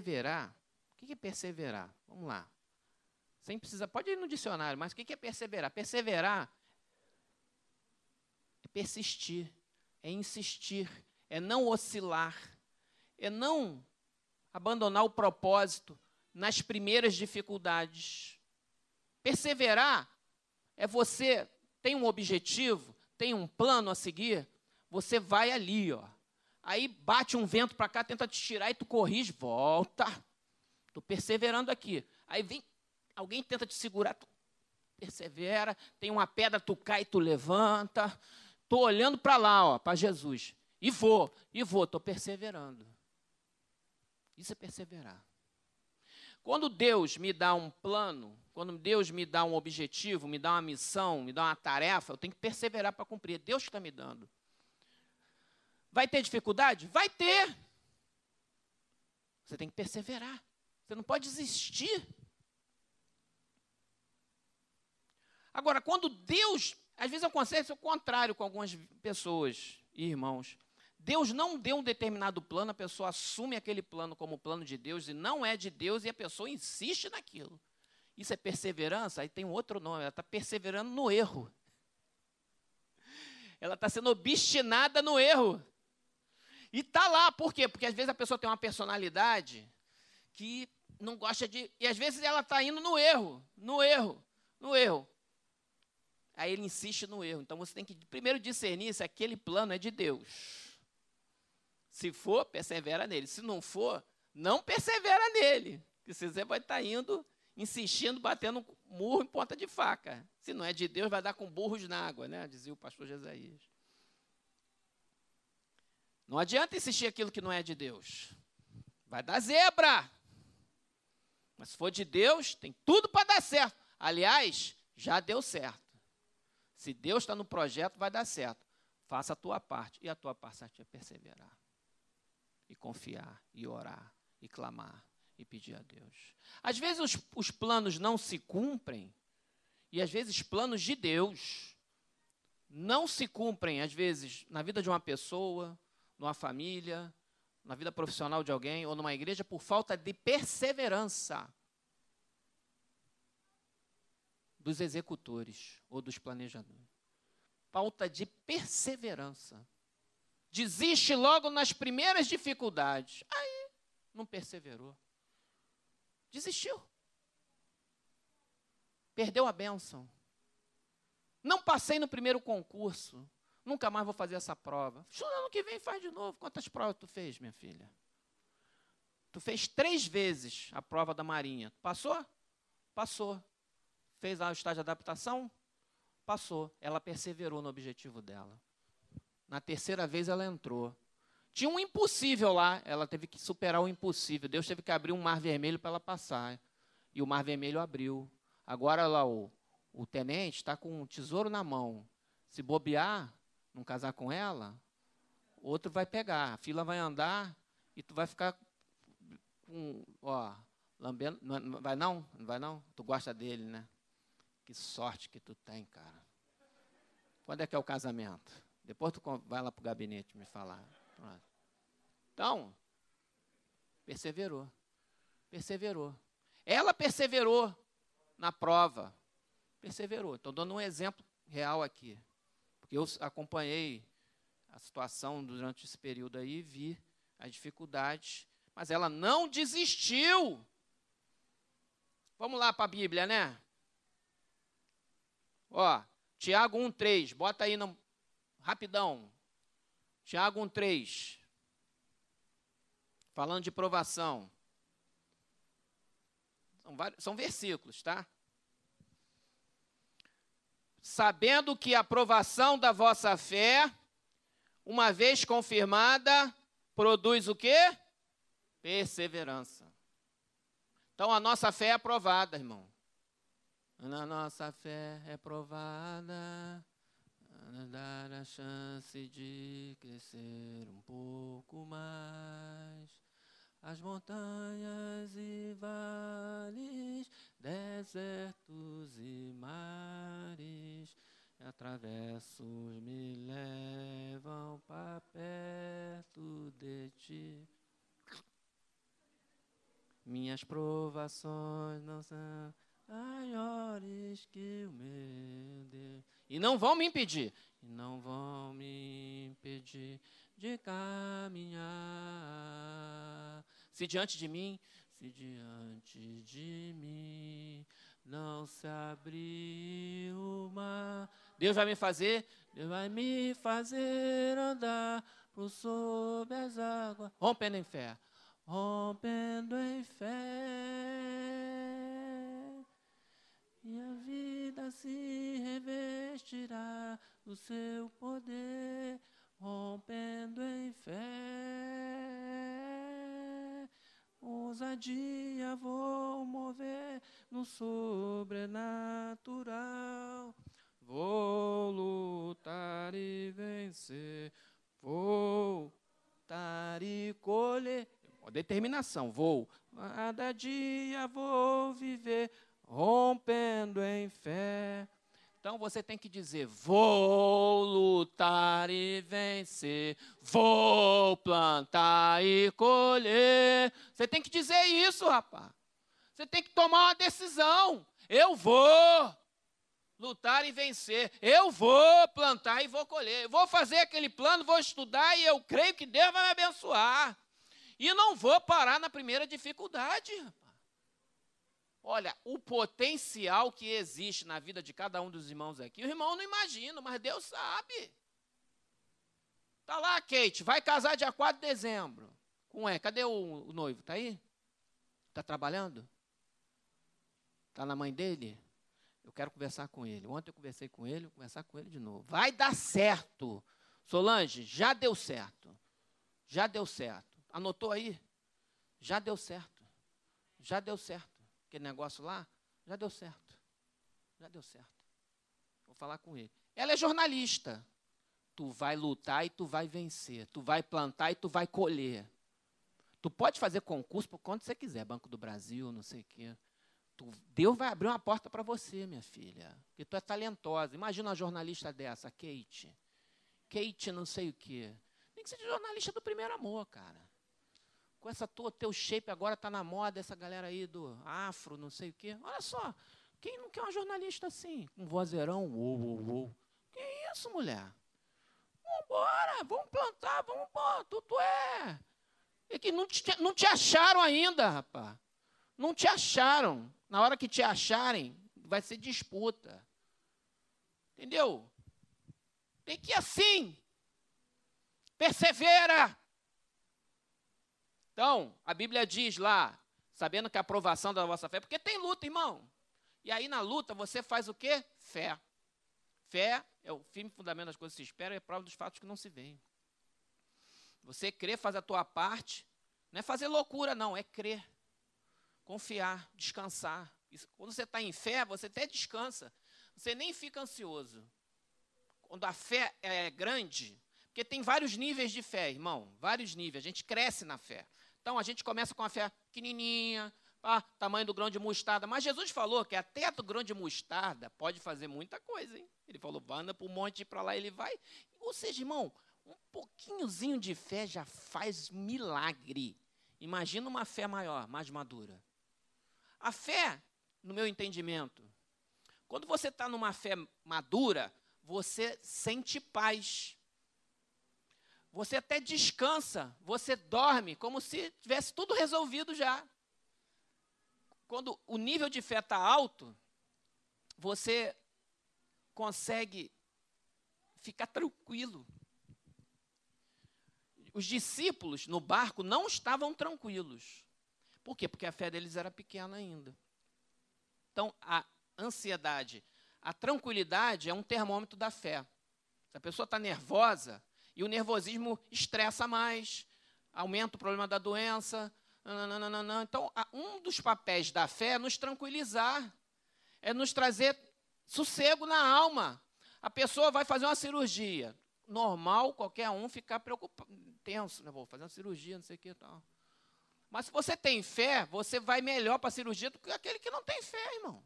perseverar, o que é perseverar? Vamos lá. Sem precisar, pode ir no dicionário, mas o que é perseverar? Perseverar é persistir, é insistir, é não oscilar, é não abandonar o propósito nas primeiras dificuldades. Perseverar é você tem um objetivo, tem um plano a seguir, você vai ali, ó. Aí bate um vento para cá, tenta te tirar e tu corrige, volta. Estou perseverando aqui. Aí vem, alguém tenta te segurar, tu persevera. Tem uma pedra, tu cai, tu levanta. Estou olhando para lá, ó, para Jesus. E vou, e vou, estou perseverando. Isso é perseverar. Quando Deus me dá um plano, quando Deus me dá um objetivo, me dá uma missão, me dá uma tarefa, eu tenho que perseverar para cumprir. É Deus que está me dando. Vai ter dificuldade? Vai ter. Você tem que perseverar. Você não pode desistir. Agora, quando Deus, às vezes acontece o contrário com algumas pessoas e irmãos. Deus não deu um determinado plano, a pessoa assume aquele plano como plano de Deus e não é de Deus e a pessoa insiste naquilo. Isso é perseverança? Aí tem um outro nome, ela está perseverando no erro. Ela está sendo obstinada no erro. E está lá, por quê? Porque às vezes a pessoa tem uma personalidade que não gosta de. E às vezes ela está indo no erro, no erro, no erro. Aí ele insiste no erro. Então você tem que primeiro discernir se aquele plano é de Deus. Se for, persevera nele. Se não for, não persevera nele. Porque você vai estar tá indo, insistindo, batendo murro em ponta de faca. Se não é de Deus, vai dar com burros na água, né? Dizia o pastor Jesaías. Não adianta insistir aquilo que não é de Deus. Vai dar zebra. Mas se for de Deus, tem tudo para dar certo. Aliás, já deu certo. Se Deus está no projeto, vai dar certo. Faça a tua parte. E a tua parte é perseverar. E confiar, e orar, e clamar, e pedir a Deus. Às vezes os, os planos não se cumprem, e às vezes planos de Deus não se cumprem, às vezes, na vida de uma pessoa, numa família, na vida profissional de alguém ou numa igreja por falta de perseverança dos executores ou dos planejadores. Falta de perseverança. Desiste logo nas primeiras dificuldades. Aí, não perseverou. Desistiu. Perdeu a bênção. Não passei no primeiro concurso. Nunca mais vou fazer essa prova. Ano que vem faz de novo. Quantas provas tu fez, minha filha? Tu fez três vezes a prova da Marinha. Passou? Passou. Fez lá o estágio de adaptação? Passou. Ela perseverou no objetivo dela. Na terceira vez ela entrou. Tinha um impossível lá, ela teve que superar o impossível. Deus teve que abrir um mar vermelho para ela passar. E o mar vermelho abriu. Agora lá o, o tenente está com um tesouro na mão. Se bobear, não casar com ela, outro vai pegar, a fila vai andar e tu vai ficar com, ó, lambendo, não, vai não? Não vai não? Tu gosta dele, né? Que sorte que tu tem, cara. Quando é que é o casamento? Depois tu vai lá para o gabinete me falar. Então, perseverou. Perseverou. Ela perseverou na prova. Perseverou. Estou dando um exemplo real aqui. Eu acompanhei a situação durante esse período aí, vi as dificuldades, mas ela não desistiu. Vamos lá para a Bíblia, né? Ó, Tiago 1,3, bota aí no, rapidão. Tiago 1,3. Falando de provação. São, vários, são versículos, tá? Sabendo que a aprovação da vossa fé, uma vez confirmada, produz o quê? Perseverança. Então a nossa fé é aprovada, irmão. A nossa fé é provada, dar a chance de crescer um pouco mais. As montanhas e vales, desertos e mares, atravessos me levam para perto de ti. Minhas provações não são maiores que o meu Deus. E não vão me impedir. E não vão me impedir de caminhar. Se diante de mim, se diante de mim não se abrir o mar. Deus vai me fazer, Deus vai me fazer andar por sob as águas. Rompendo em fé. Rompendo em fé e a vida se revestirá do seu poder, rompendo em fé. Ousadia vou mover no sobrenatural. Vou lutar e vencer. Vou lutar e colher. Determinação, vou. Cada dia vou viver rompendo em fé. Então você tem que dizer: vou lutar e vencer, vou plantar e colher. Você tem que dizer isso, rapaz. Você tem que tomar uma decisão. Eu vou lutar e vencer. Eu vou plantar e vou colher. Eu vou fazer aquele plano, vou estudar e eu creio que Deus vai me abençoar. E não vou parar na primeira dificuldade. Olha, o potencial que existe na vida de cada um dos irmãos aqui, o irmão não imagina, mas Deus sabe. Tá lá, Kate, vai casar dia 4 de dezembro. Com é, cadê o, o noivo? Tá aí? Tá trabalhando? Tá na mãe dele? Eu quero conversar com ele. Ontem eu conversei com ele, vou conversar com ele de novo. Vai dar certo. Solange, já deu certo. Já deu certo. Anotou aí? Já deu certo. Já deu certo aquele negócio lá, já deu certo. Já deu certo. Vou falar com ele. Ela é jornalista. Tu vai lutar e tu vai vencer. Tu vai plantar e tu vai colher. Tu pode fazer concurso por quanto você quiser, Banco do Brasil, não sei o quê. Tu, Deus vai abrir uma porta para você, minha filha. Porque tu é talentosa. Imagina uma jornalista dessa, Kate. Kate não sei o quê. Tem que ser jornalista do primeiro amor, cara com essa tua, teu shape agora está na moda, essa galera aí do afro, não sei o quê. Olha só, quem não quer uma jornalista assim, com um vozeirão, uou, uou, uou. Que isso, mulher? Vambora, vamos plantar, vamos, pô, tu, tu é. É que não te, não te acharam ainda, rapaz. Não te acharam. Na hora que te acharem, vai ser disputa. Entendeu? Tem que ir assim. Persevera. Então, a Bíblia diz lá, sabendo que a aprovação da vossa fé, porque tem luta, irmão. E aí na luta você faz o quê? Fé. Fé é o firme fundamento das coisas que se esperam e é prova dos fatos que não se veem. Você crer, faz a tua parte. Não é fazer loucura, não, é crer. Confiar, descansar. Isso, quando você está em fé, você até descansa. Você nem fica ansioso. Quando a fé é grande, porque tem vários níveis de fé, irmão. Vários níveis. A gente cresce na fé. Então a gente começa com a fé pequenininha, ah, tamanho do grão de mostarda. Mas Jesus falou que até do grão de mostarda pode fazer muita coisa, hein? Ele falou, anda para o monte para lá, ele vai. Ou seja, irmão, um pouquinhozinho de fé já faz milagre. Imagina uma fé maior, mais madura. A fé, no meu entendimento, quando você está numa fé madura, você sente paz. Você até descansa, você dorme como se tivesse tudo resolvido já. Quando o nível de fé está alto, você consegue ficar tranquilo. Os discípulos no barco não estavam tranquilos. Por quê? Porque a fé deles era pequena ainda. Então, a ansiedade, a tranquilidade é um termômetro da fé. Se a pessoa está nervosa, e o nervosismo estressa mais, aumenta o problema da doença. Nananana. Então, um dos papéis da fé é nos tranquilizar, é nos trazer sossego na alma. A pessoa vai fazer uma cirurgia. Normal qualquer um ficar preocupado, tenso, né? Vou fazer uma cirurgia, não sei o que tal. Mas se você tem fé, você vai melhor para a cirurgia do que aquele que não tem fé, irmão.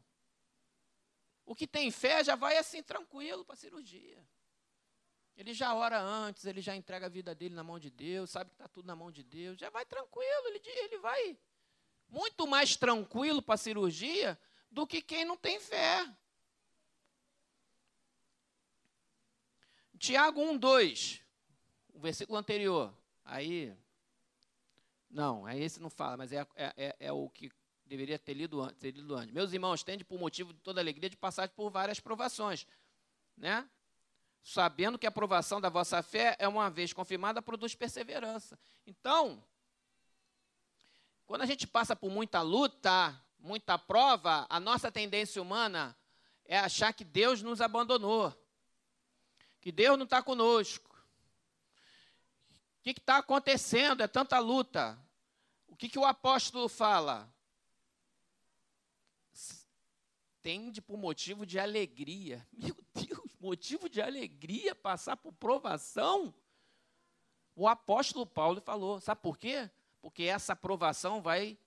O que tem fé já vai assim tranquilo para a cirurgia. Ele já ora antes, ele já entrega a vida dele na mão de Deus, sabe que está tudo na mão de Deus, já vai tranquilo, ele, ele vai muito mais tranquilo para a cirurgia do que quem não tem fé. Tiago 1, 2, o versículo anterior. Aí, não, aí esse não fala, mas é, é, é, é o que deveria ter lido, antes, ter lido antes. Meus irmãos, tende por motivo de toda alegria de passar por várias provações, né? Sabendo que a aprovação da vossa fé é uma vez confirmada, produz perseverança. Então, quando a gente passa por muita luta, muita prova, a nossa tendência humana é achar que Deus nos abandonou, que Deus não está conosco. O que está acontecendo? É tanta luta. O que, que o apóstolo fala? Tende por motivo de alegria. Meu Deus, motivo de alegria passar por provação? O apóstolo Paulo falou. Sabe por quê? Porque essa aprovação vai,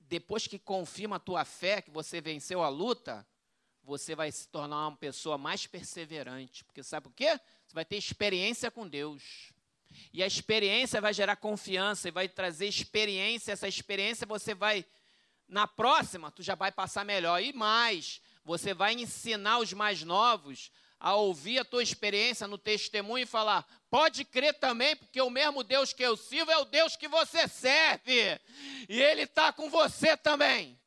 depois que confirma a tua fé, que você venceu a luta, você vai se tornar uma pessoa mais perseverante. Porque sabe por quê? Você vai ter experiência com Deus. E a experiência vai gerar confiança e vai trazer experiência. Essa experiência você vai, na próxima, tu já vai passar melhor. E mais, você vai ensinar os mais novos a ouvir a tua experiência no testemunho e falar: pode crer também, porque o mesmo Deus que eu sirvo é o Deus que você serve, e Ele está com você também.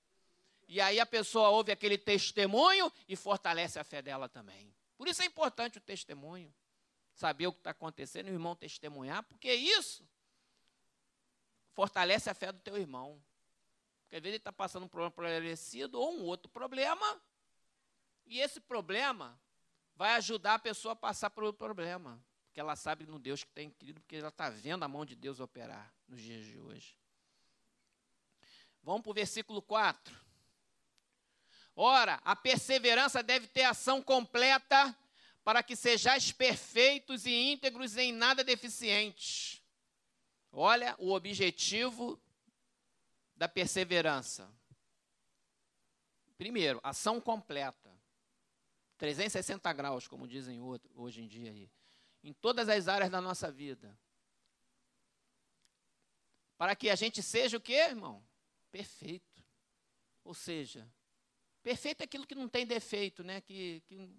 E aí a pessoa ouve aquele testemunho e fortalece a fé dela também. Por isso é importante o testemunho, saber o que está acontecendo, o irmão testemunhar, porque isso fortalece a fé do teu irmão. Porque às vezes ele está passando um problema parecido ou um outro problema, e esse problema vai ajudar a pessoa a passar outro problema. Porque ela sabe no Deus que tem querido, porque ela está vendo a mão de Deus operar nos dias de hoje. Vamos para o versículo 4. Ora, a perseverança deve ter ação completa para que sejais perfeitos e íntegros em nada deficientes. Olha o objetivo da perseverança. Primeiro, ação completa. 360 graus, como dizem hoje em dia aí. Em todas as áreas da nossa vida. Para que a gente seja o quê, irmão? Perfeito. Ou seja, perfeito é aquilo que não tem defeito, né? Que, que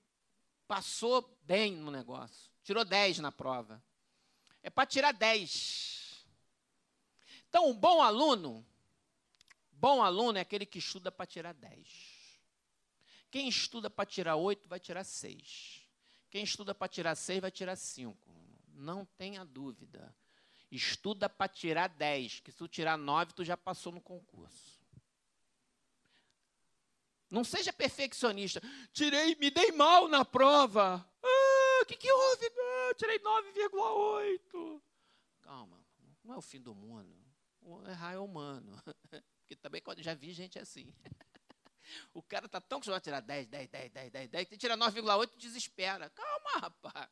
passou bem no negócio. Tirou 10 na prova. É para tirar 10. Então, um bom aluno, bom aluno é aquele que estuda para tirar 10. Quem estuda para tirar oito vai tirar seis. Quem estuda para tirar seis vai tirar cinco. Não tenha dúvida. Estuda para tirar dez, que se tu tirar nove, tu já passou no concurso. Não seja perfeccionista. Tirei, me dei mal na prova. O ah, que, que houve? Ah, tirei 9,8. Calma, não é o fim do mundo. Errar é humano. Porque também já vi gente assim. O cara está tão acostumado a tirar 10, 10, 10, 10, 10, 10, que tira 9,8 e desespera. Calma, rapaz.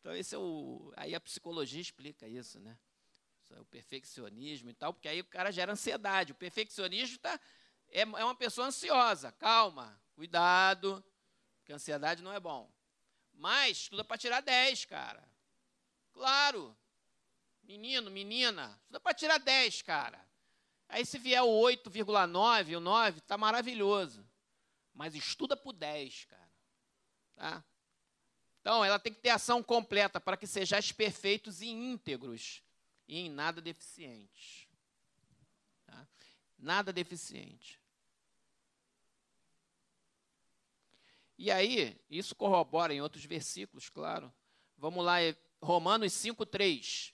Então, esse é o. Aí a psicologia explica isso, né? É o perfeccionismo e tal, porque aí o cara gera ansiedade. O perfeccionismo tá, é, é uma pessoa ansiosa. Calma, cuidado, porque ansiedade não é bom. Mas estuda para tirar 10, cara. Claro. Menino, menina, estuda para tirar 10, cara. Aí se vier o 8,9, o 9, está maravilhoso. Mas estuda por 10, cara. Tá? Então, ela tem que ter ação completa para que sejais perfeitos e íntegros e em nada deficientes. Tá? Nada deficiente. E aí, isso corrobora em outros versículos, claro. Vamos lá, Romanos 5, 3.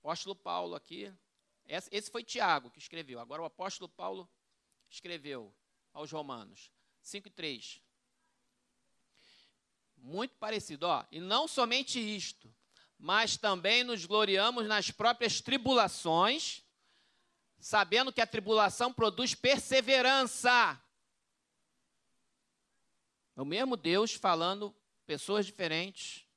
Apóstolo Paulo aqui. Esse foi Tiago que escreveu. Agora o apóstolo Paulo escreveu aos Romanos 5 e 3. Muito parecido, ó. E não somente isto, mas também nos gloriamos nas próprias tribulações, sabendo que a tribulação produz perseverança. É o mesmo Deus falando pessoas diferentes,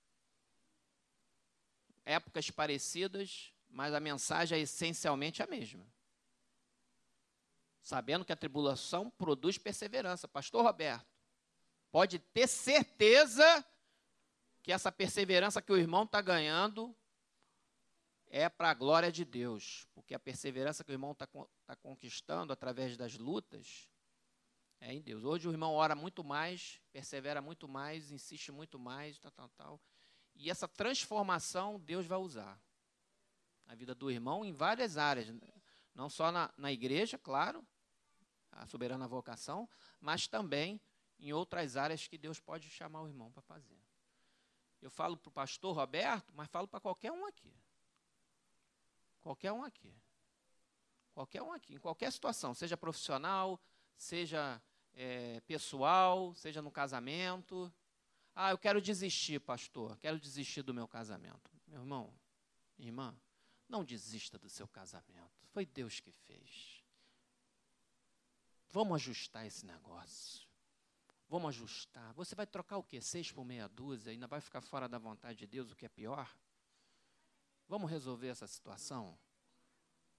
épocas parecidas, mas a mensagem é essencialmente a mesma. Sabendo que a tribulação produz perseverança. Pastor Roberto, pode ter certeza que essa perseverança que o irmão está ganhando é para a glória de Deus, porque a perseverança que o irmão está tá conquistando através das lutas é em Deus. Hoje o irmão ora muito mais, persevera muito mais, insiste muito mais, tal, tal, tal. E essa transformação Deus vai usar na vida do irmão em várias áreas, não só na, na igreja, claro, a soberana vocação, mas também em outras áreas que Deus pode chamar o irmão para fazer. Eu falo para o pastor Roberto, mas falo para qualquer um aqui. Qualquer um aqui. Qualquer um aqui, em qualquer situação, seja profissional, seja é, pessoal, seja no casamento. Ah, eu quero desistir, pastor, quero desistir do meu casamento. Meu irmão, irmã, não desista do seu casamento. Foi Deus que fez. Vamos ajustar esse negócio. Vamos ajustar. Você vai trocar o quê? Seis por meia dúzia? Ainda vai ficar fora da vontade de Deus, o que é pior? Vamos resolver essa situação?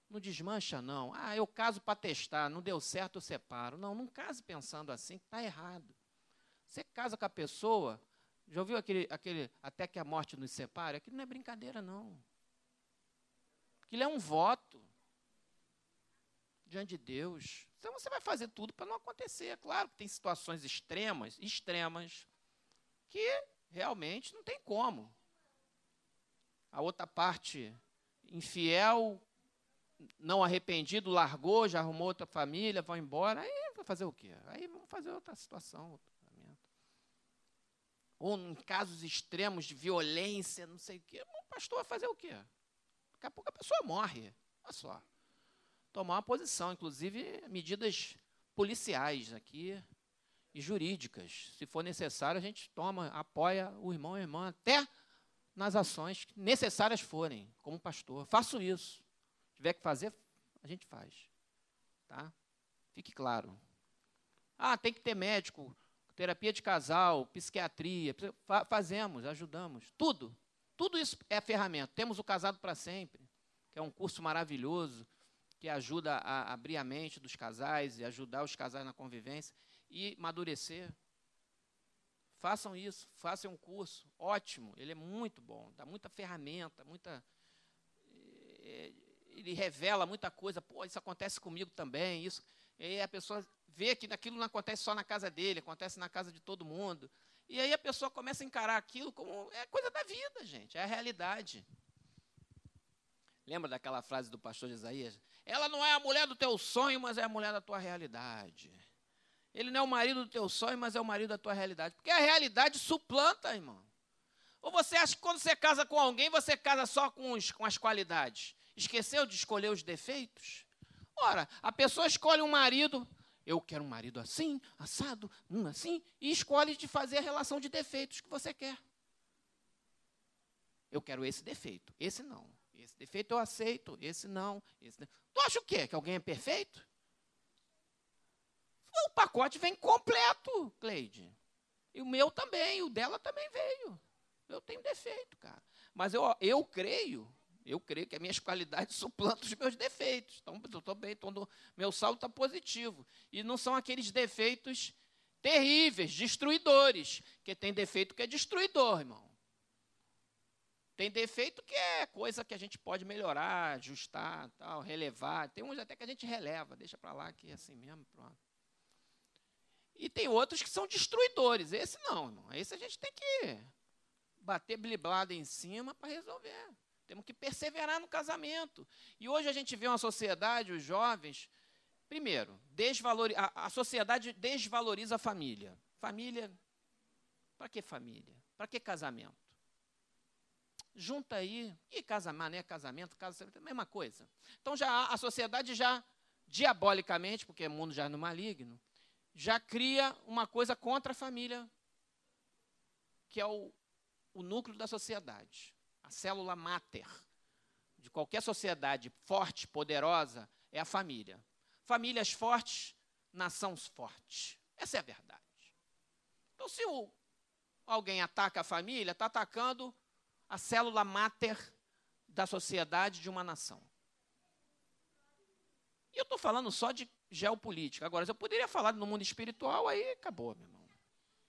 Não desmancha, não. Ah, eu caso para testar, não deu certo, eu separo. Não, não case pensando assim, está errado. Você casa com a pessoa, já ouviu aquele, aquele até que a morte nos separe? Aquilo não é brincadeira, não. Aquilo é um voto diante de Deus. Então você vai fazer tudo para não acontecer. Claro que tem situações extremas, extremas, que realmente não tem como a outra parte infiel, não arrependido, largou, já arrumou outra família, vai embora, aí vai fazer o quê? Aí vamos fazer outra situação, outro Ou em casos extremos de violência, não sei o quê, o pastor vai fazer o quê? Daqui a pouco a pessoa morre. Olha só. Tomar uma posição, inclusive medidas policiais aqui e jurídicas. Se for necessário, a gente toma, apoia o irmão e a irmã até nas ações que necessárias forem, como pastor. Faço isso. Se tiver que fazer, a gente faz. Tá? Fique claro. Ah, tem que ter médico, terapia de casal, psiquiatria. Fa fazemos, ajudamos. Tudo. Tudo isso é ferramenta. Temos o Casado para Sempre, que é um curso maravilhoso que ajuda a abrir a mente dos casais e ajudar os casais na convivência e amadurecer. Façam isso, façam um curso, ótimo, ele é muito bom, dá muita ferramenta, muita. Eh, ele revela muita coisa, pô, isso acontece comigo também, isso. E a pessoa vê que aquilo não acontece só na casa dele, acontece na casa de todo mundo. E aí a pessoa começa a encarar aquilo como é coisa da vida, gente, é a realidade. Lembra daquela frase do pastor Isaías? Ela não é a mulher do teu sonho, mas é a mulher da tua realidade. Ele não é o marido do teu sonho, mas é o marido da tua realidade. Porque a realidade suplanta, irmão. Ou você acha que quando você casa com alguém, você casa só com, os, com as qualidades? Esqueceu de escolher os defeitos? Ora, a pessoa escolhe um marido, eu quero um marido assim, assado, um assim, e escolhe de fazer a relação de defeitos que você quer. Eu quero esse defeito, esse não. Esse defeito eu aceito, esse não. Esse não. Tu acha o quê? Que alguém é perfeito? O pacote vem completo, Cleide. E o meu também, o dela também veio. Eu tenho defeito, cara. Mas eu, eu creio, eu creio que as minhas qualidades suplantam os meus defeitos. Então, eu estou bem, tô meu saldo está positivo. E não são aqueles defeitos terríveis, destruidores. Porque tem defeito que é destruidor, irmão. Tem defeito que é coisa que a gente pode melhorar, ajustar, tal, relevar. Tem uns até que a gente releva, deixa para lá que é assim mesmo, pronto. E tem outros que são destruidores. Esse não, irmão. Esse a gente tem que bater bliblada em cima para resolver. Temos que perseverar no casamento. E hoje a gente vê uma sociedade, os jovens, primeiro, desvalori a, a sociedade desvaloriza a família. Família, para que família? Para que casamento? Junta aí, e casamento, né? Casamento, casamento, mesma coisa. Então já a sociedade já diabolicamente, porque o mundo já é no maligno, já cria uma coisa contra a família, que é o, o núcleo da sociedade, a célula máter de qualquer sociedade forte, poderosa, é a família. Famílias fortes, nações fortes. Essa é a verdade. Então, se o, alguém ataca a família, está atacando a célula máter da sociedade de uma nação. E eu estou falando só de geopolítica. Agora, se eu poderia falar no mundo espiritual, aí acabou, meu irmão.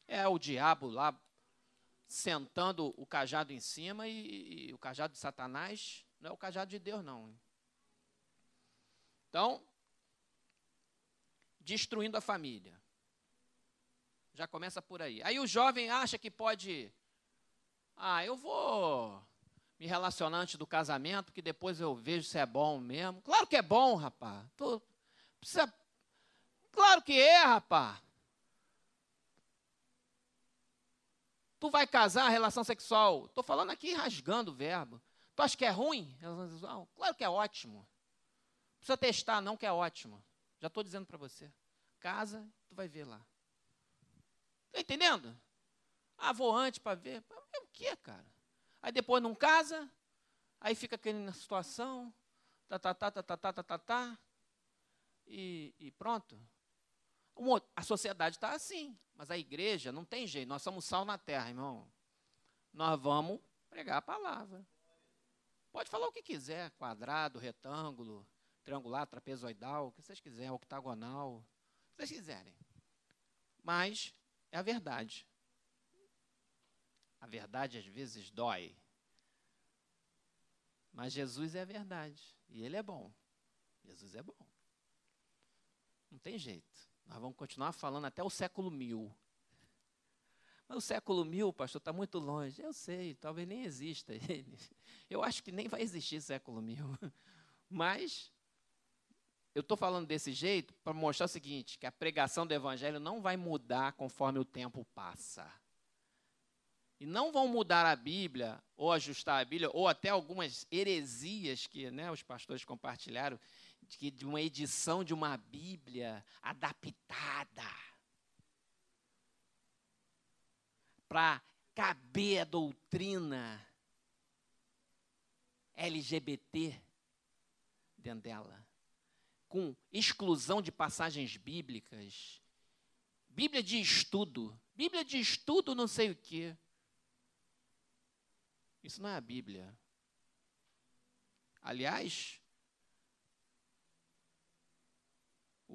É o diabo lá sentando o cajado em cima e, e o cajado de Satanás Não é o cajado de Deus, não. Então, destruindo a família. Já começa por aí. Aí o jovem acha que pode. Ah, eu vou me relacionar antes do casamento, que depois eu vejo se é bom mesmo. Claro que é bom, rapaz. Tu precisa. Claro que é, rapaz. Tu vai casar, relação sexual. Estou falando aqui rasgando o verbo. Tu acha que é ruim? Claro que é ótimo. Precisa testar, não que é ótimo. Já estou dizendo para você. Casa, tu vai ver lá. Está entendendo? Ah, vou antes para ver. Ver o que, cara? Aí depois não casa, aí fica aquele na situação, tá, tá, tá, tá, tá, tá, tá, tá, tá e, e pronto. A sociedade está assim, mas a igreja não tem jeito. Nós somos sal na terra, irmão. Nós vamos pregar a palavra. Pode falar o que quiser, quadrado, retângulo, triangular, trapezoidal, o que vocês quiserem, octagonal, o que vocês quiserem. Mas é a verdade. A verdade às vezes dói. Mas Jesus é a verdade. E Ele é bom. Jesus é bom. Não tem jeito. Nós vamos continuar falando até o século mil. Mas o século mil, pastor, está muito longe. Eu sei, talvez nem exista ele. Eu acho que nem vai existir século mil. Mas eu estou falando desse jeito para mostrar o seguinte: que a pregação do evangelho não vai mudar conforme o tempo passa. E não vão mudar a Bíblia, ou ajustar a Bíblia, ou até algumas heresias que né, os pastores compartilharam, de, de uma edição de uma Bíblia adaptada para caber a doutrina LGBT dentro dela, com exclusão de passagens bíblicas, Bíblia de estudo, Bíblia de estudo não sei o quê. Isso não é a Bíblia. Aliás,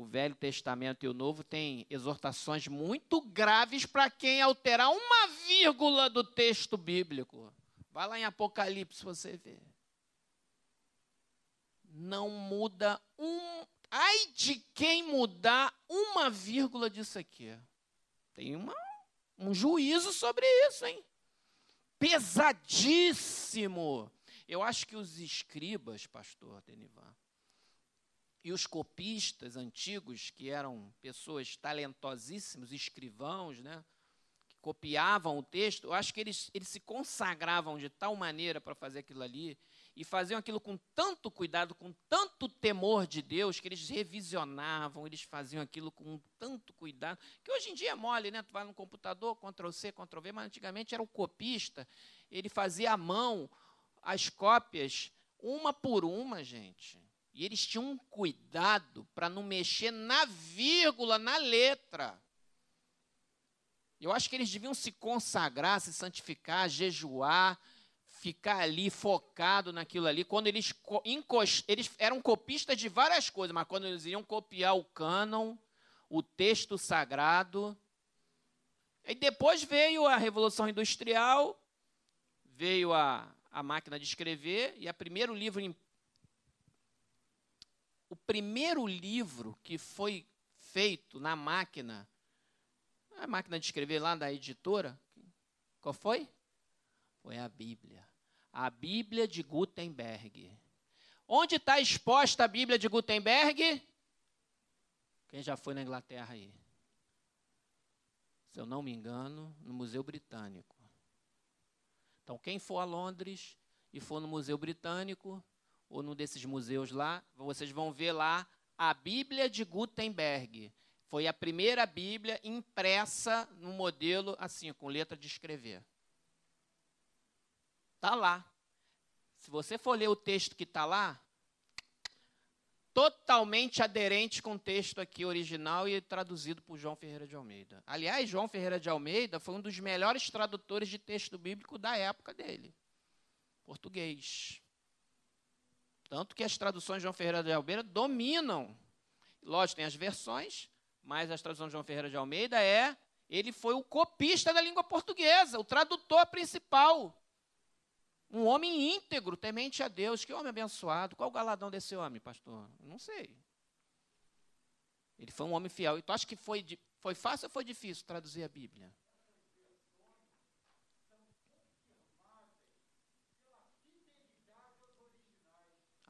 o Velho Testamento e o Novo têm exortações muito graves para quem alterar uma vírgula do texto bíblico. Vai lá em Apocalipse você vê. Não muda um. Ai de quem mudar uma vírgula disso aqui. Tem uma, um juízo sobre isso, hein? pesadíssimo. Eu acho que os escribas, pastor Denivan, e os copistas antigos, que eram pessoas talentosíssimas, escrivãos, né, que copiavam o texto, eu acho que eles, eles se consagravam de tal maneira para fazer aquilo ali, e faziam aquilo com tanto cuidado, com tanto temor de Deus, que eles revisionavam, eles faziam aquilo com tanto cuidado, que hoje em dia é mole, né? Tu vai no computador, Ctrl C, Ctrl V, mas antigamente era o copista, ele fazia à mão as cópias, uma por uma, gente. E eles tinham um cuidado para não mexer na vírgula, na letra. Eu acho que eles deviam se consagrar, se santificar, jejuar, ficar ali focado naquilo ali. Quando eles, eles eram copistas de várias coisas, mas quando eles iam copiar o cânon, o texto sagrado. E depois veio a Revolução Industrial, veio a, a máquina de escrever, e o primeiro livro. O primeiro livro que foi feito na máquina, a máquina de escrever lá da editora, qual foi? Foi a Bíblia a Bíblia de Gutenberg. Onde está exposta a Bíblia de Gutenberg? Quem já foi na Inglaterra aí? Se eu não me engano, no Museu Britânico. Então, quem for a Londres e for no Museu Britânico, ou num desses museus lá, vocês vão ver lá a Bíblia de Gutenberg. Foi a primeira Bíblia impressa no modelo assim, com letra de escrever. Está lá. Se você for ler o texto que está lá, totalmente aderente com o texto aqui original e traduzido por João Ferreira de Almeida. Aliás, João Ferreira de Almeida foi um dos melhores tradutores de texto bíblico da época dele. Português. Tanto que as traduções de João Ferreira de Almeida dominam. Lógico, tem as versões, mas as traduções de João Ferreira de Almeida é. Ele foi o copista da língua portuguesa, o tradutor principal. Um homem íntegro, temente a Deus. Que homem abençoado. Qual o galadão desse homem, pastor? Não sei. Ele foi um homem fiel. E tu acha que foi, foi fácil ou foi difícil traduzir a Bíblia?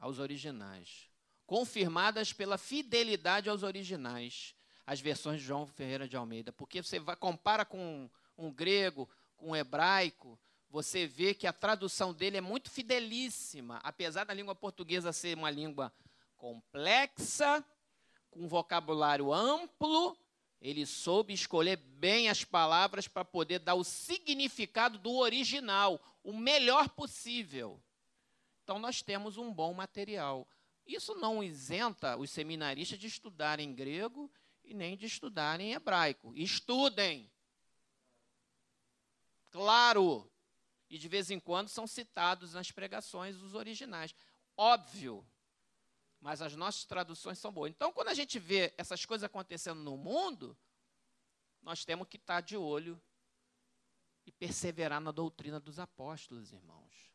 Aos originais. Confirmadas pela fidelidade aos originais. As versões de João Ferreira de Almeida. Porque você vai, compara com um grego, com um hebraico, você vê que a tradução dele é muito fidelíssima, apesar da língua portuguesa ser uma língua complexa, com um vocabulário amplo, ele soube escolher bem as palavras para poder dar o significado do original, o melhor possível. Então nós temos um bom material. Isso não isenta os seminaristas de estudarem grego e nem de estudarem hebraico. Estudem. Claro, e de vez em quando são citados nas pregações os originais. Óbvio, mas as nossas traduções são boas. Então, quando a gente vê essas coisas acontecendo no mundo, nós temos que estar de olho e perseverar na doutrina dos apóstolos, irmãos.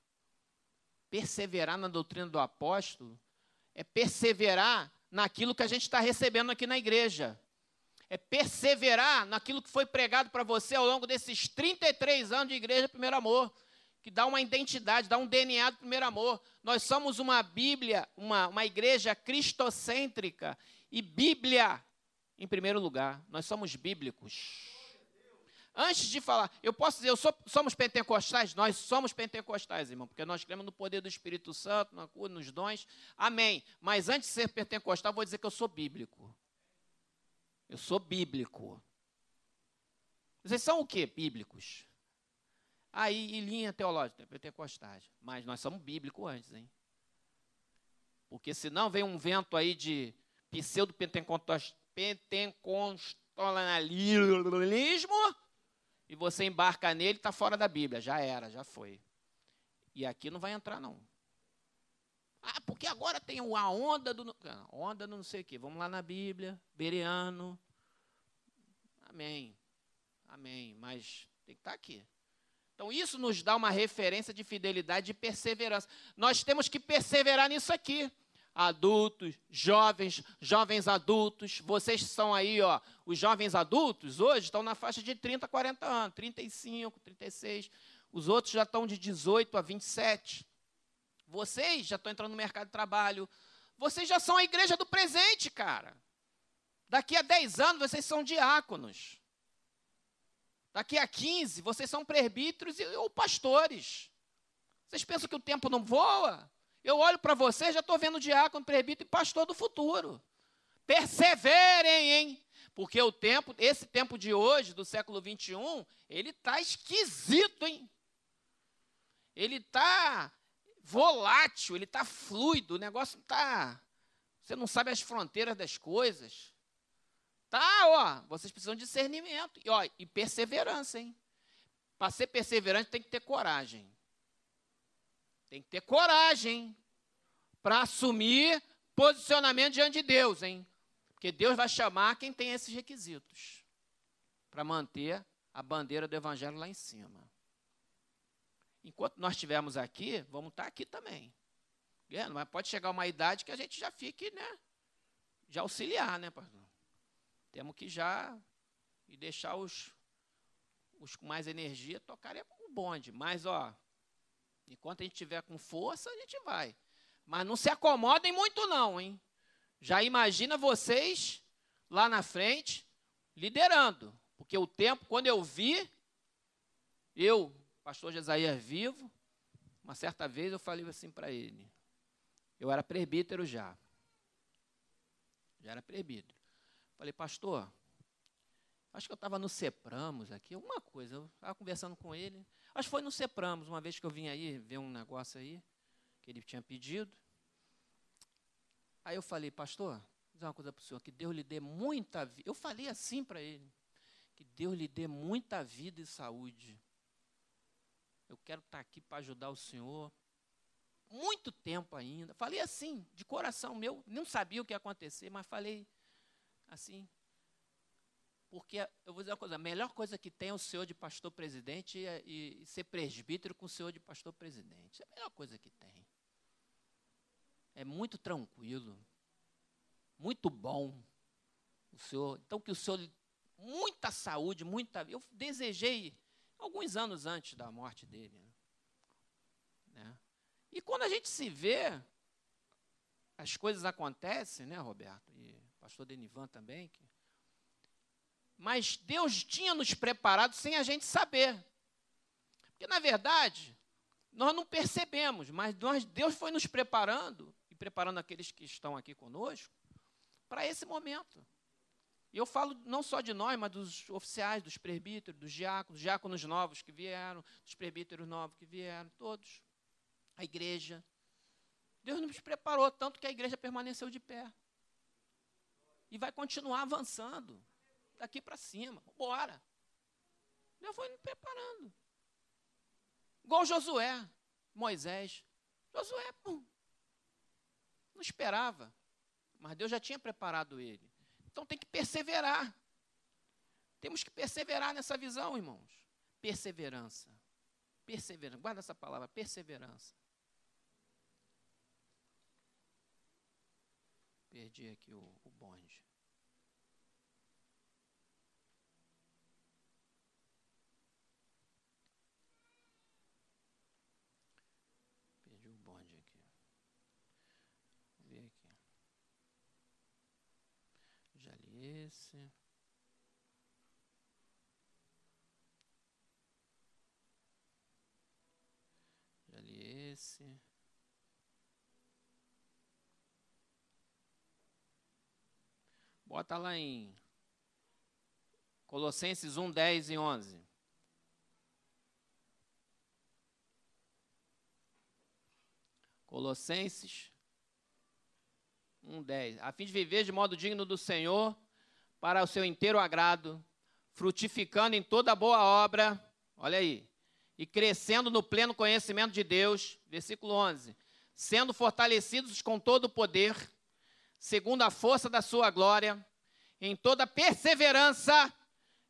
Perseverar na doutrina do apóstolo é perseverar naquilo que a gente está recebendo aqui na igreja. É perseverar naquilo que foi pregado para você ao longo desses 33 anos de igreja Primeiro Amor que dá uma identidade, dá um DNA do primeiro amor. Nós somos uma Bíblia, uma, uma igreja cristocêntrica e Bíblia em primeiro lugar. Nós somos bíblicos. Antes de falar, eu posso dizer, eu sou, somos pentecostais? Nós somos pentecostais, irmão, porque nós cremos no poder do Espírito Santo, na cura, nos dons. Amém. Mas antes de ser pentecostal, vou dizer que eu sou bíblico. Eu sou bíblico. Vocês são o quê? Bíblicos. Aí, e linha teológica, pentecostais. Mas nós somos bíblicos antes, hein? Porque senão vem um vento aí de pseudo-pentecostalismo e você embarca nele está fora da Bíblia. Já era, já foi. E aqui não vai entrar, não. Ah, porque agora tem a onda do. Onda do não sei o quê. Vamos lá na Bíblia, Bereano. Amém. Amém. Mas tem que estar tá aqui. Então, isso nos dá uma referência de fidelidade e perseverança. Nós temos que perseverar nisso aqui. Adultos, jovens, jovens adultos, vocês são aí, ó, os jovens adultos hoje estão na faixa de 30, 40 anos, 35, 36. Os outros já estão de 18 a 27. Vocês já estão entrando no mercado de trabalho. Vocês já são a igreja do presente, cara. Daqui a 10 anos vocês são diáconos. Daqui a 15, vocês são presbíteros ou pastores. Vocês pensam que o tempo não voa? Eu olho para vocês, já estou vendo diácono, presbítero e pastor do futuro. Perseverem, hein? Porque o tempo, esse tempo de hoje, do século 21, ele está esquisito, hein? Ele está volátil, ele está fluido, o negócio está. Você não sabe as fronteiras das coisas. Tá, ó, vocês precisam de discernimento e, ó, e perseverança, hein? Para ser perseverante tem que ter coragem. Tem que ter coragem para assumir posicionamento diante de Deus, hein? Porque Deus vai chamar quem tem esses requisitos para manter a bandeira do evangelho lá em cima. Enquanto nós estivermos aqui, vamos estar aqui também. Mas pode chegar uma idade que a gente já fique, né? Já auxiliar, né, pastor? Temos que já e deixar os, os com mais energia tocarem o bonde. Mas, ó, enquanto a gente tiver com força, a gente vai. Mas não se acomodem muito, não, hein? Já imagina vocês lá na frente liderando. Porque o tempo, quando eu vi, eu, pastor Jesaías vivo, uma certa vez eu falei assim para ele. Eu era presbítero já. Já era presbítero. Falei, pastor, acho que eu estava no Sepramos aqui, alguma coisa. Eu estava conversando com ele. Acho que foi no Sepramos, uma vez que eu vim aí ver um negócio aí, que ele tinha pedido. Aí eu falei, pastor, dizer uma coisa para o senhor, que Deus lhe dê muita vida. Eu falei assim para ele, que Deus lhe dê muita vida e saúde. Eu quero estar tá aqui para ajudar o senhor. Muito tempo ainda. Falei assim, de coração meu. Não sabia o que ia acontecer, mas falei, assim. Porque eu vou dizer uma coisa: a melhor coisa que tem é o senhor de pastor presidente e, e, ser presbítero com o senhor de pastor presidente. É a melhor coisa que tem. É muito tranquilo, muito bom. O senhor, então que o senhor muita saúde, muita. Eu desejei alguns anos antes da morte dele. Né? E quando a gente se vê, as coisas acontecem, né, Roberto? E pastor Denivan também. Que... Mas Deus tinha nos preparado sem a gente saber. Porque, na verdade, nós não percebemos, mas nós, Deus foi nos preparando e preparando aqueles que estão aqui conosco para esse momento. E eu falo não só de nós, mas dos oficiais, dos presbíteros, dos diáconos, diáconos novos que vieram, dos presbíteros novos que vieram, todos. A igreja. Deus nos preparou tanto que a igreja permaneceu de pé. E vai continuar avançando daqui para cima. Bora. Deus foi nos preparando. Igual Josué, Moisés. Josué, pum, não esperava. Mas Deus já tinha preparado ele. Então tem que perseverar. Temos que perseverar nessa visão, irmãos. Perseverança. Perseverança. Guarda essa palavra, perseverança. Perdi aqui o, o bonde. Esse. Já li esse. Bota lá em Colossenses 1, 10 e 11. Colossenses 1, 10. A fim de viver de modo digno do Senhor, para o seu inteiro agrado, frutificando em toda boa obra, olha aí, e crescendo no pleno conhecimento de Deus, versículo 11, sendo fortalecidos com todo o poder, segundo a força da sua glória, em toda perseverança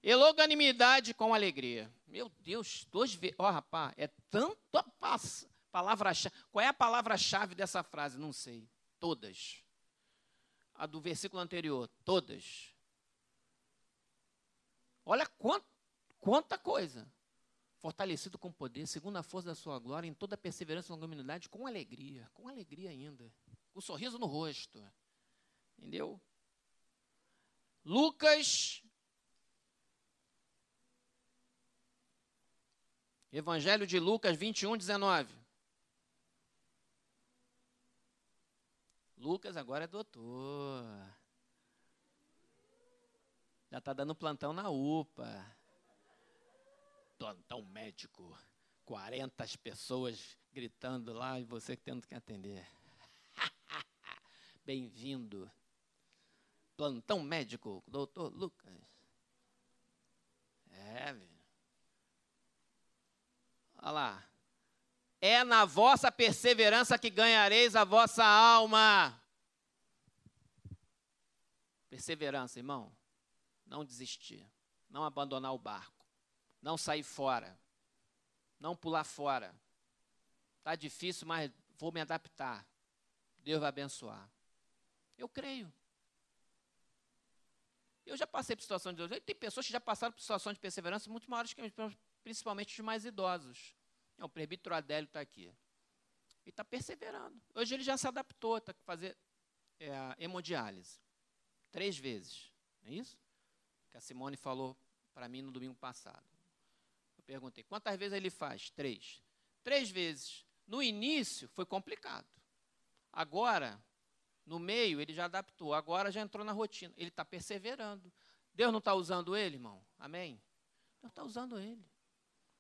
e longanimidade com alegria. Meu Deus, dois vezes. Ó, oh, rapaz, é tanto a palavra-chave. Qual é a palavra-chave dessa frase? Não sei. Todas. A do versículo anterior. Todas. Olha quant, quanta coisa. Fortalecido com poder, segundo a força da sua glória, em toda perseverança e longanimidade, com alegria, com alegria ainda, com um sorriso no rosto. Entendeu? Lucas Evangelho de Lucas 21, 19. Lucas agora é doutor. Já está dando plantão na UPA. Plantão médico. 40 pessoas gritando lá e você tendo que atender. Bem-vindo. Plantão médico, doutor Lucas. É, velho. Olha lá. É na vossa perseverança que ganhareis a vossa alma. Perseverança, irmão não desistir, não abandonar o barco, não sair fora, não pular fora. Está difícil, mas vou me adaptar. Deus vai abençoar. Eu creio. Eu já passei por situações de Tem pessoas que já passaram por situações de perseverança muito maiores que principalmente os mais idosos. O presbítero Adélio está aqui. Ele está perseverando. Hoje ele já se adaptou, está fazer é, hemodiálise. Três vezes. Não é isso? Que a Simone falou para mim no domingo passado. Eu perguntei, quantas vezes ele faz? Três. Três vezes. No início foi complicado. Agora, no meio, ele já adaptou. Agora já entrou na rotina. Ele está perseverando. Deus não está usando ele, irmão? Amém? Deus está usando ele.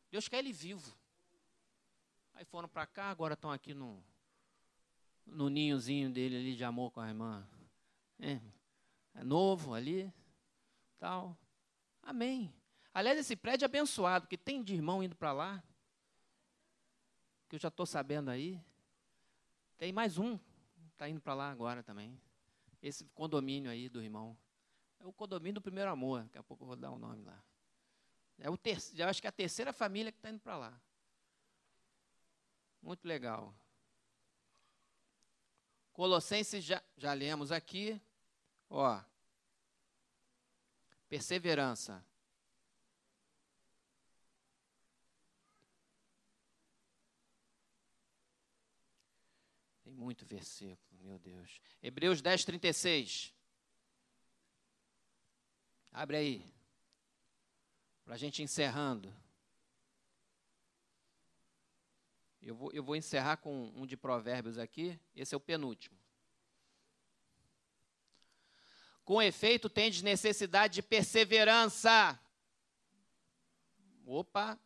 Deus quer ele vivo. Aí foram para cá, agora estão aqui no, no ninhozinho dele ali de amor com a irmã. É, é novo ali tal. Amém. Aliás, esse prédio é abençoado, porque tem de irmão indo para lá, que eu já estou sabendo aí. Tem mais um, está indo para lá agora também. Esse condomínio aí do irmão. É o condomínio do primeiro amor. Daqui a pouco eu vou dar o um nome lá. É o ter, eu acho que é a terceira família que está indo para lá. Muito legal. Colossenses já, já lemos aqui. Ó. Perseverança. Tem muito versículo, meu Deus. Hebreus 10, 36. Abre aí. Para a gente encerrando. Eu vou, eu vou encerrar com um de provérbios aqui. Esse é o penúltimo. Com efeito, tendes necessidade de perseverança. Opa,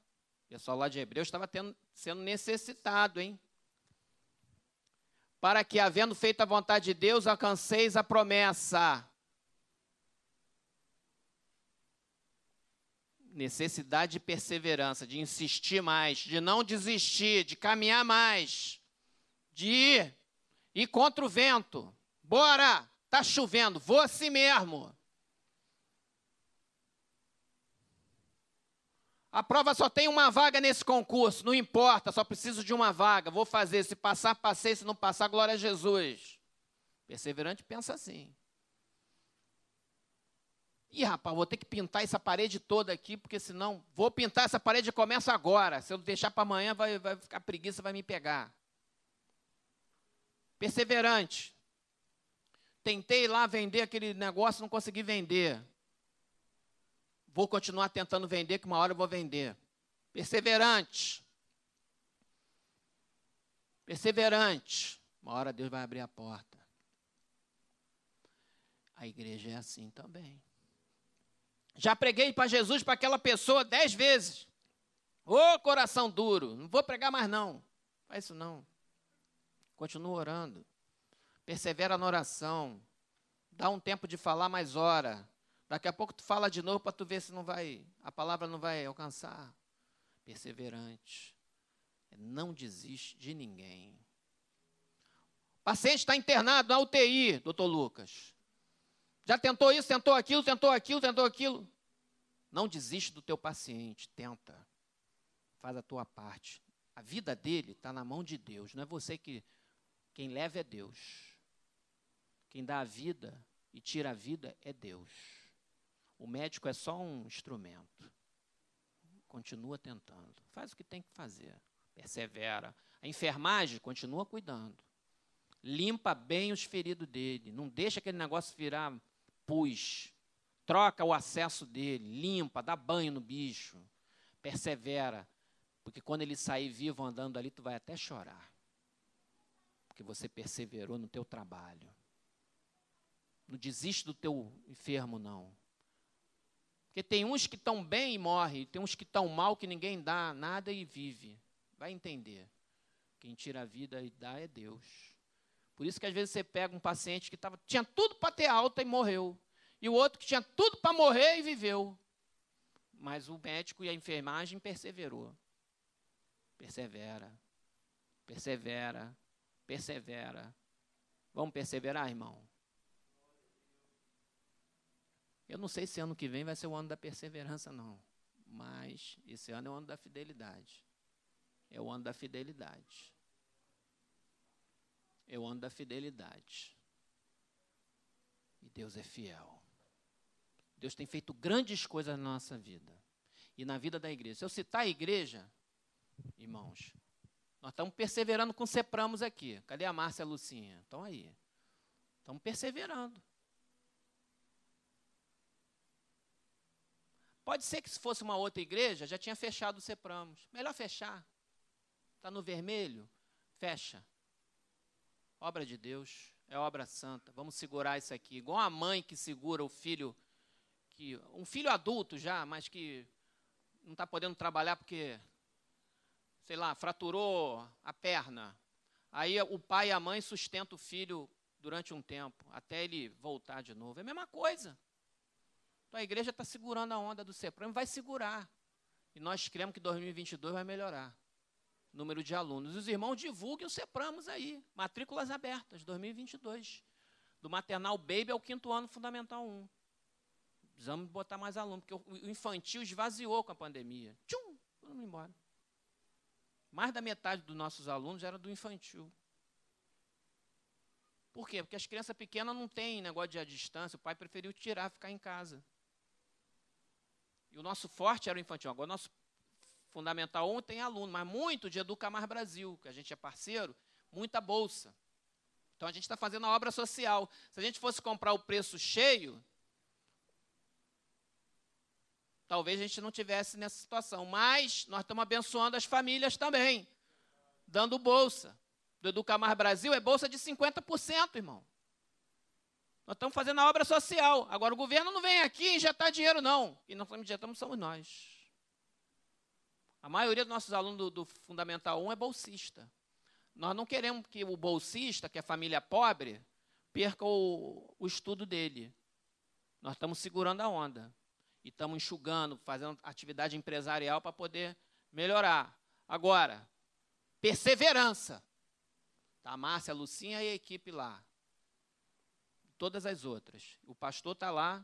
o pessoal lá de Hebreus estava sendo necessitado, hein? para que, havendo feito a vontade de Deus, alcanceis a promessa. Necessidade de perseverança, de insistir mais, de não desistir, de caminhar mais, de ir, ir contra o vento. Bora! Tá chovendo, vou assim mesmo. A prova só tem uma vaga nesse concurso, não importa, só preciso de uma vaga, vou fazer. Se passar, passei, se não passar, glória a Jesus. Perseverante pensa assim. Ih, rapaz, vou ter que pintar essa parede toda aqui, porque senão vou pintar essa parede e começa agora. Se eu deixar para amanhã, vai, vai ficar preguiça, vai me pegar. Perseverante. Tentei lá vender aquele negócio, não consegui vender. Vou continuar tentando vender, que uma hora eu vou vender. Perseverante. Perseverante. Uma hora Deus vai abrir a porta. A igreja é assim também. Já preguei para Jesus, para aquela pessoa, dez vezes. Ô oh, coração duro, não vou pregar mais não. Faz isso não. Continua orando. Persevera na oração. Dá um tempo de falar mais hora. Daqui a pouco tu fala de novo para tu ver se não vai, a palavra não vai alcançar. Perseverante. Não desiste de ninguém. O paciente está internado na UTI, doutor Lucas. Já tentou isso, tentou aquilo, tentou aquilo, tentou aquilo. Não desiste do teu paciente, tenta. Faz a tua parte. A vida dele está na mão de Deus. Não é você que. Quem leva é Deus. Quem dá a vida e tira a vida é Deus. O médico é só um instrumento. Continua tentando. Faz o que tem que fazer. Persevera. A enfermagem continua cuidando. Limpa bem os feridos dele. Não deixa aquele negócio virar pus. Troca o acesso dele. Limpa, dá banho no bicho. Persevera. Porque quando ele sair vivo andando ali, tu vai até chorar. Porque você perseverou no teu trabalho. Não desiste do teu enfermo, não. Porque tem uns que estão bem e morrem, tem uns que estão mal que ninguém dá nada e vive. Vai entender. Quem tira a vida e dá é Deus. Por isso que às vezes você pega um paciente que tava, tinha tudo para ter alta e morreu. E o outro que tinha tudo para morrer e viveu. Mas o médico e a enfermagem perseverou. Persevera. Persevera. Persevera. Vamos perseverar, irmão? Eu não sei se ano que vem vai ser o ano da perseverança, não. Mas esse ano é o ano da fidelidade. É o ano da fidelidade. É o ano da fidelidade. E Deus é fiel. Deus tem feito grandes coisas na nossa vida. E na vida da igreja. Se eu citar a igreja, irmãos, nós estamos perseverando com Sepramos aqui. Cadê a Márcia e a Lucinha? Estão aí. Estamos perseverando. Pode ser que se fosse uma outra igreja, já tinha fechado o Sepramos. Melhor fechar. Está no vermelho? Fecha. Obra de Deus, é obra santa. Vamos segurar isso aqui. Igual a mãe que segura o filho, que um filho adulto já, mas que não está podendo trabalhar porque, sei lá, fraturou a perna. Aí o pai e a mãe sustentam o filho durante um tempo, até ele voltar de novo. É a mesma coisa. Então a igreja está segurando a onda do CEPRAM, vai segurar. E nós cremos que 2022 vai melhorar. Número de alunos. Os irmãos divulguem o CEPRAMOS aí. Matrículas abertas, 2022. Do maternal baby ao quinto ano fundamental 1. Precisamos botar mais aluno, porque o infantil esvaziou com a pandemia. Tchum, vamos embora. Mais da metade dos nossos alunos era do infantil. Por quê? Porque as crianças pequenas não têm negócio de distância, o pai preferiu tirar, ficar em casa. O nosso forte era o infantil. Agora, o nosso Fundamental 1 tem aluno, mas muito de Educa Mais Brasil, que a gente é parceiro, muita bolsa. Então a gente está fazendo a obra social. Se a gente fosse comprar o preço cheio, talvez a gente não tivesse nessa situação. Mas nós estamos abençoando as famílias também, dando bolsa. Do Educa Mais Brasil é bolsa de 50%, irmão. Nós estamos fazendo a obra social. Agora o governo não vem aqui injetar dinheiro, não. E nós injetamos somos nós. A maioria dos nossos alunos do, do, Fundamental 1 é bolsista. Nós não queremos que o bolsista, que é família pobre, perca o, o estudo dele. Nós estamos segurando a onda. E estamos enxugando, fazendo atividade empresarial para poder melhorar. Agora, perseverança. Tá a Márcia, a Lucinha e a equipe lá. Todas as outras. O pastor está lá.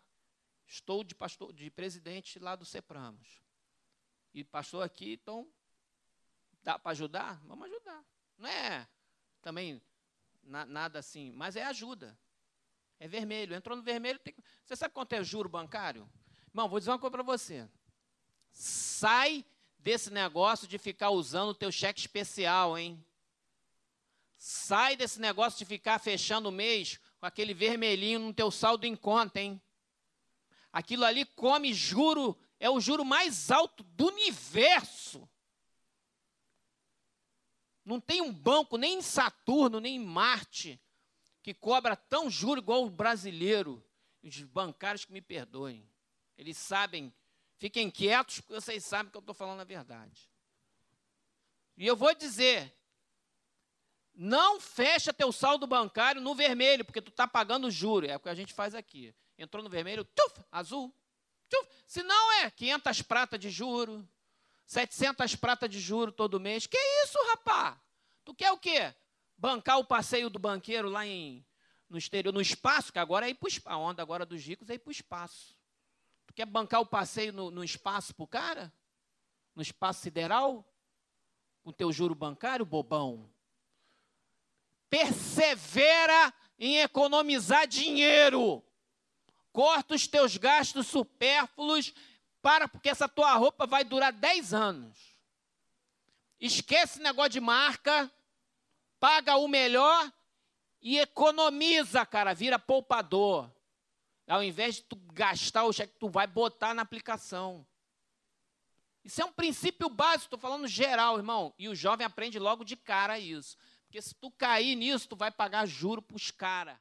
Estou de, pastor, de presidente lá do CEPRAMOS. E pastor aqui, então, dá para ajudar? Vamos ajudar. Não é também na, nada assim, mas é ajuda. É vermelho. Entrou no vermelho. Tem... Você sabe quanto é juro bancário? Irmão, vou dizer uma coisa para você. Sai desse negócio de ficar usando o teu cheque especial, hein? Sai desse negócio de ficar fechando o mês com aquele vermelhinho no teu saldo em conta, hein? Aquilo ali come juro é o juro mais alto do universo. Não tem um banco, nem em Saturno, nem em Marte, que cobra tão juro igual o brasileiro. Os bancários que me perdoem. Eles sabem, fiquem quietos, porque vocês sabem que eu estou falando a verdade. E eu vou dizer, não fecha teu saldo bancário no vermelho, porque tu está pagando juro. É o que a gente faz aqui. Entrou no vermelho, tuf, azul, se não é 500 pratas de juro, 700 pratas de juro todo mês. Que isso, rapá? Tu quer o quê? Bancar o passeio do banqueiro lá em, no exterior, no espaço, que agora é ir para. A onda agora dos ricos é ir para o espaço. Tu quer bancar o passeio no, no espaço para o cara? No espaço sideral? Com teu juro bancário, bobão? Persevera em economizar dinheiro corta os teus gastos supérfluos para porque essa tua roupa vai durar 10 anos. Esquece negócio de marca, paga o melhor e economiza, cara, vira poupador. Ao invés de tu gastar o cheque, tu vai botar na aplicação. Isso é um princípio básico, estou falando geral, irmão. E o jovem aprende logo de cara isso. Porque se tu cair nisso, tu vai pagar juro para os caras.